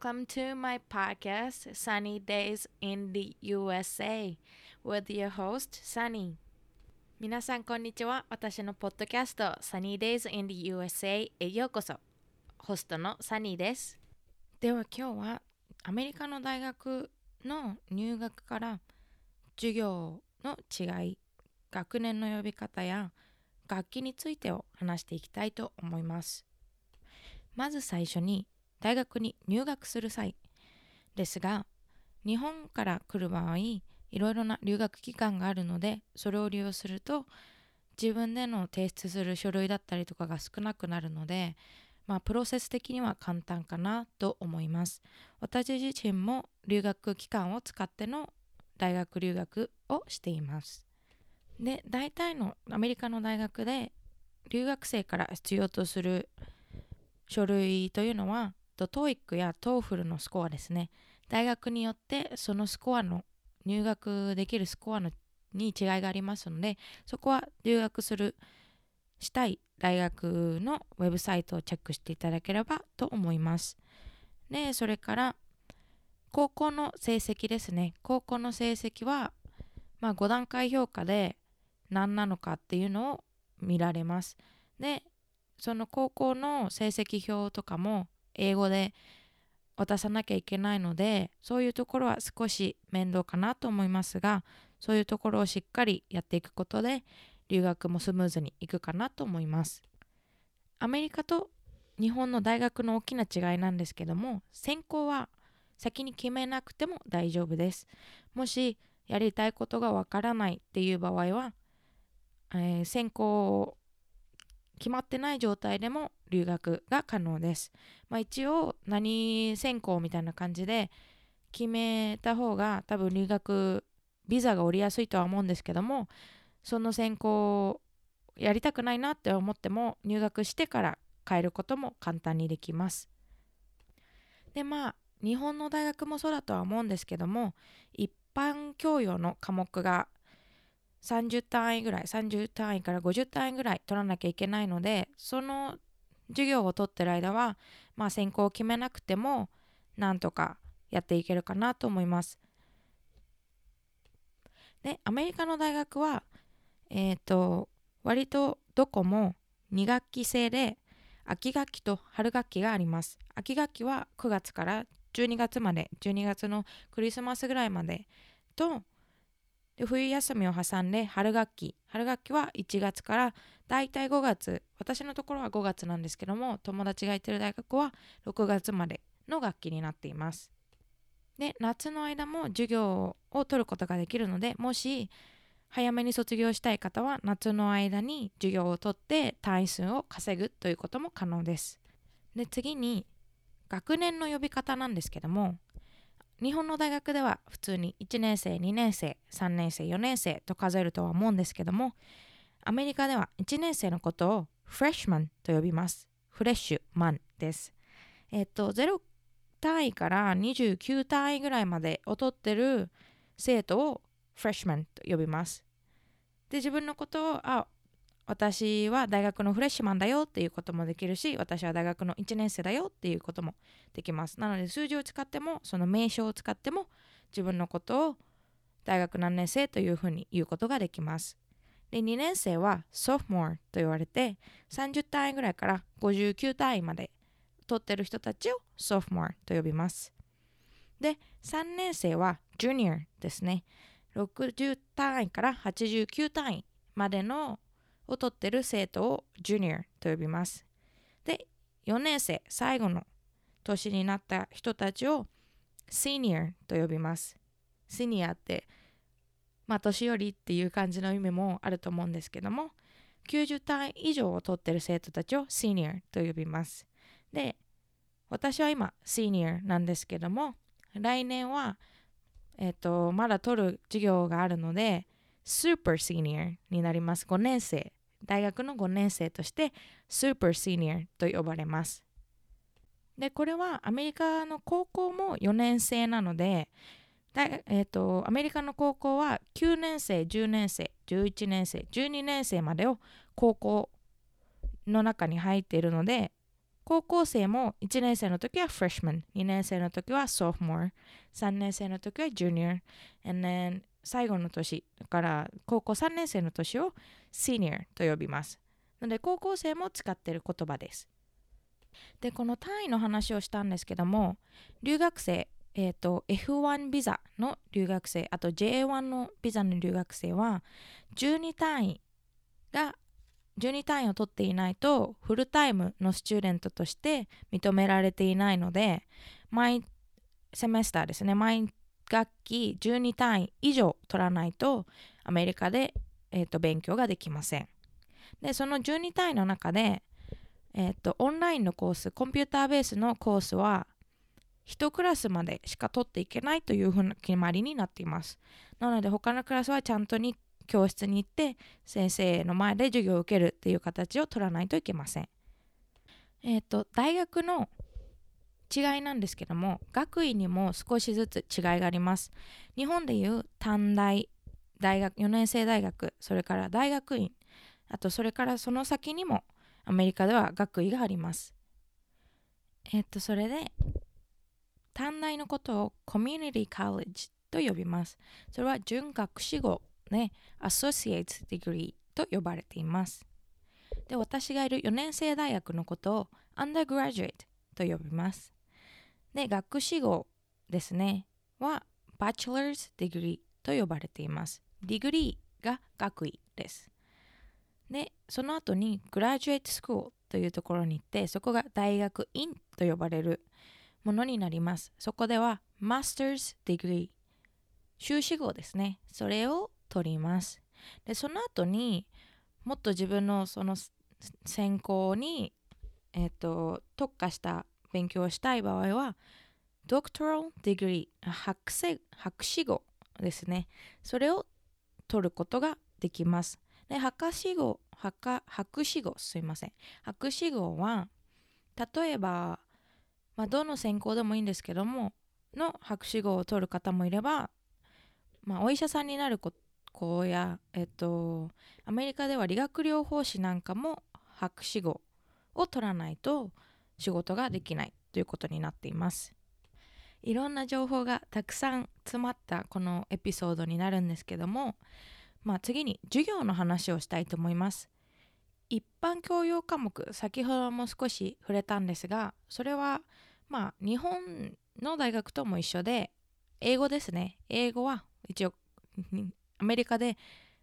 welcome to my podcast, Sunny Days in the USA, with your host, Sunny. 皆さん、こんにちは。私のポッドキャスト、Sunny Days in the USA へようこそ。ホストのサニーです。では今日はアメリカの大学の入学から授業の違い、学年の呼び方や楽器についてを話していきたいと思います。まず最初に大学に入学する際ですが日本から来る場合いろいろな留学期間があるのでそれを利用すると自分での提出する書類だったりとかが少なくなるのでまあプロセス的には簡単かなと思います。私自身も留学期間を使っての大学留学をしています。で大体のアメリカの大学で留学生から必要とする書類というのはと TOEIC や TOEFL のスコアですね。大学によってそのスコアの入学できるスコアのに違いがありますのでそこは留学するしたい大学のウェブサイトをチェックしていただければと思います。でそれから高校の成績ですね。高校の成績はまあ5段階評価で何なのかっていうのを見られます。でその高校の成績表とかも英語で渡さなきゃいけないのでそういうところは少し面倒かなと思いますがそういうところをしっかりやっていくことで留学もスムーズにいくかなと思います。アメリカと日本の大学の大きな違いなんですけども専攻は先に決めなくても大丈夫です。もしやりたいことがわからないっていう場合は、えー、専攻決まってない状態でも留学が可能です。まあ、一応何専攻みたいな感じで決めた方が多分留学ビザが下りやすいとは思うんですけどもその専攻やりたくないなって思っても入学してから変えることも簡単にできます。でまあ日本の大学もそうだとは思うんですけども一般教養の科目が30単位ぐらい30単位から50単位ぐらい取らなきゃいけないのでその授業を取ってる間はまあ専攻を決めなくてもなんとかやっていけるかなと思います。でアメリカの大学はえっ、ー、と割とどこも2学期制で秋学期と春学期があります。秋学期は9月から12月まで12月のクリスマスぐらいまでとで冬休みを挟んで春学期。春学期は1月からだいたい5月。私のところは5月なんですけども友達が行ってる大学は6月までの学期になっています。で夏の間も授業を取ることができるのでもし早めに卒業したい方は夏の間に授業を取って単位数を稼ぐということも可能です。で次に学年の呼び方なんですけども日本の大学では普通に1年生2年生3年生4年生と数えるとは思うんですけどもアメリカでは1年生のことをフレッシュマンと呼びます。フレッシュマンです。えっと0単位から29単位ぐらいまでを取ってる生徒をフレッシュマンと呼びます。で自分のことをあ私は大学のフレッシュマンだよっていうこともできるし私は大学の1年生だよっていうこともできます。なので数字を使ってもその名称を使っても自分のことを大学何年生というふうに言うことができます。で2年生はソフモアと言われて30単位ぐらいから59単位まで取ってる人たちをソフモアと呼びます。で3年生はジュニアですね。60単位から89単位までのを取ってる生徒をジュニアと呼びます。で、4年生、最後の年になった人たちをシニアと呼びます。シニアって、まあ、年寄りっていう感じの意味もあると思うんですけども、90単位以上を取ってる生徒たちをシニアと呼びます。で、私は今、シニアなんですけども、来年は、えっ、ー、と、まだ取る授業があるので、スーパーシニアになります。5年生大学の5年生としてスーパーシニアと呼ばれます。でこれはアメリカの高校も4年生なのでえーと、アメリカの高校は9年生10年生11年生12年生までを高校の中に入っているので高校生も1年生の時は freshman、2年生の時はソフモア、3年生の時は junior、and then 最後の年から高校3年生の年を senior と呼びます。なので高校生も使っている言葉です。で、この単位の話をしたんですけども、留学生、えーと、F1 ビザの留学生、あと J1 のビザの留学生は12単位が12単位を取っていないとフルタイムのスチューデントとして認められていないので毎セメスターですね毎学期12単位以上取らないとアメリカで、えーと、勉強ができませんでその12単位の中で、えーと、オンラインのコースコンピューターベースのコースは1クラスまでしか取っていけないというふうな決まりになっていますなので他のクラスはちゃんとに教室に行って先生の前で授業を受けるっていう形を取らないといけません。えっ、ー、と大学の違いなんですけども学位にも少しずつ違いがあります。日本でいう短大大学4年生大学それから大学院あとそれからその先にもアメリカでは学位があります。えっ、とそれで短大のことを Community College と呼びます。それは準学士号ね、Associate Degree と呼ばれています。で、私がいる4年制大学のことを Undergraduate と呼びます。で、学士号ですね、は Bachelor's Degree と呼ばれています。 Degree が学位です。で、その後に Graduate School というところに行って、そこが大学院と呼ばれるものになります。そこでは Master's Degree 修士号ですね。それを取ります。でその後にもっと自分のその専攻に、えーと、特化した勉強したい場合は Doctoral Degree 博士博士号ですね。それを取ることができます。で博士号博博士号すいません。博士号は例えば、まあ、どの専攻でもいいんですけどもの博士号を取る方もいれば、まあ、お医者さんになること校や、えっと、アメリカでは理学療法士なんかも博士号を取らないと仕事ができないということになっています。いろんな情報がたくさん詰まったこのエピソードになるんですけども、まあ、次に授業の話をしたいと思います。一般教養科目先ほども少し触れたんですがそれはまあ日本の大学とも一緒で英語ですね英語は一応アメリカで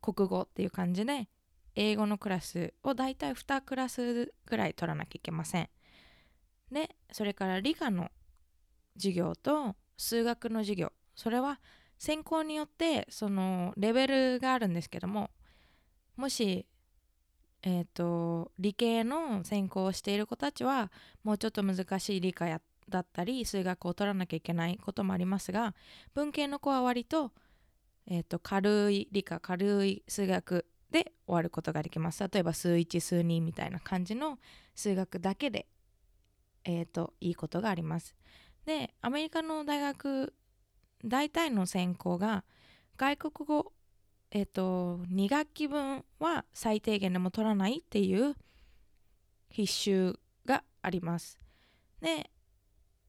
国語っていう感じで英語のクラスをだいたい2クラスぐらい取らなきゃいけません。でそれから理科の授業と数学の授業。それは専攻によってそのレベルがあるんですけどももしえっ、ー、と理系の専攻をしている子たちはもうちょっと難しい理科やだったり数学を取らなきゃいけないこともありますが文系の子は割とえーと、軽い理科軽い数学で終わることができます。例えば数1数2みたいな感じの数学だけで、えーと、いいことがありますでアメリカの大学大体の専攻が外国語えっ、ー、と2学期分は最低限でも取らないっていう必修がありますで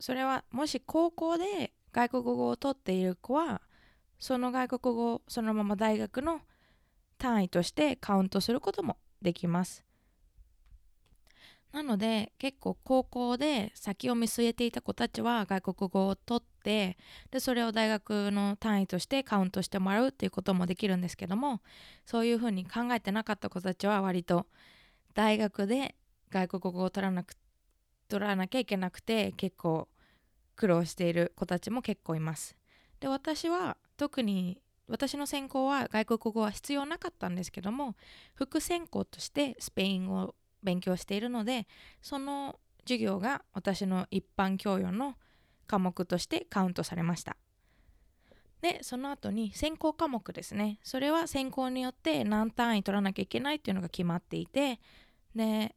それはもし高校で外国語を取っている子はその外国語をそのまま大学の単位としてカウントすることもできます。なので結構高校で先を見据えていた子たちは外国語を取ってでそれを大学の単位としてカウントしてもらうっていうこともできるんですけどもそういうふうに考えてなかった子たちは割と大学で外国語を取らなく取らなきゃいけなくて結構苦労している子たちも結構います。で私は特に私の専攻は外国語は必要なかったんですけども副専攻としてスペイン語勉強しているのでその授業が私の一般教養の科目としてカウントされました。でその後に専攻科目ですね。それは専攻によって何単位取らなきゃいけないっていうのが決まっていてで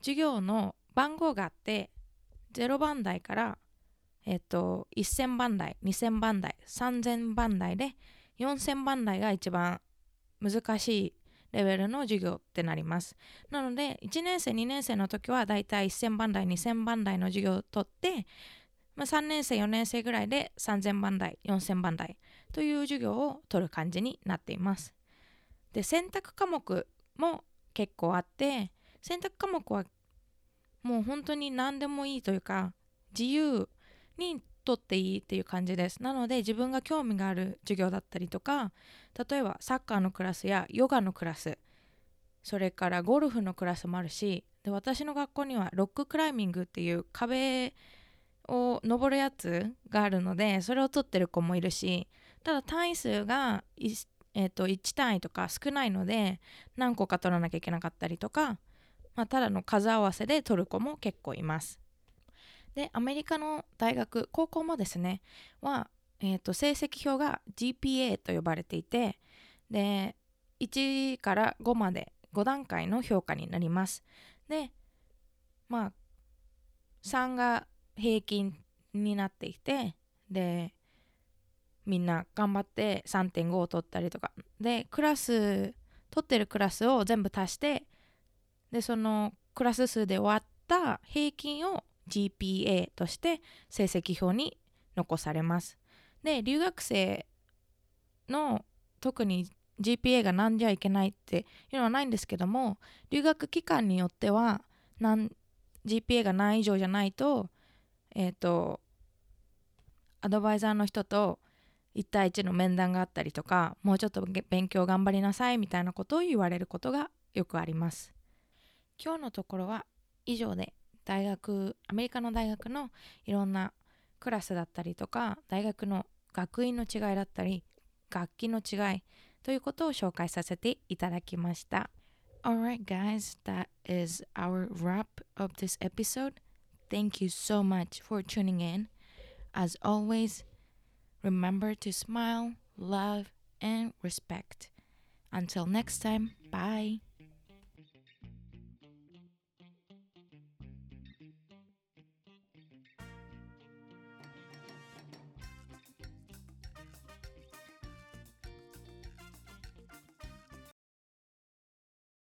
授業の番号があって0番台からえっと、1000番台、2000番台、3000番台で、4000番台が一番難しいレベルの授業ってなります。なので1年生2年生の時はだいたい1000番台2000番台の授業を取って、まあ、3年生4年生ぐらいで3000番台4000番台という授業を取る感じになっています。で選択科目も結構あって選択科目はもう本当に何でもいいというか自由に取っていいっていう感じですなので自分が興味がある授業だったりとか例えばサッカーのクラスやヨガのクラスそれからゴルフのクラスもあるしで私の学校にはロッククライミングっていう壁を登るやつがあるのでそれを取ってる子もいるしただ単位数がいえー、と1単位とか少ないので何個か取らなきゃいけなかったりとか、まあ、ただの数合わせで取る子も結構います。でアメリカの大学高校もですねは、えー、と成績表が GPA と呼ばれていてで1から5まで5段階の評価になります。でまあ3が平均になっていてでみんな頑張って3.5を取ったりとかでクラス取ってるクラスを全部足してでそのクラス数で割った平均を GPA として成績表に残されます。で留学生の特に GPA が何じゃいけないっていうのはないんですけども留学期間によっては何 GPA が何以上じゃないとえっ、ー、とアドバイザーの人と1対1の面談があったりとかもうちょっと勉強頑張りなさいみたいなことを言われることがよくあります。今日のところは以上で。大学アメリカの大学のいろんなクラスだったりとか大学の学院の違いだったり楽器の違いということを紹介させていただきました Alright guys, that is our wrap of this episode. Thank you so much for tuning in. As always, Remember to smile, love, and respect. Until next time, bye.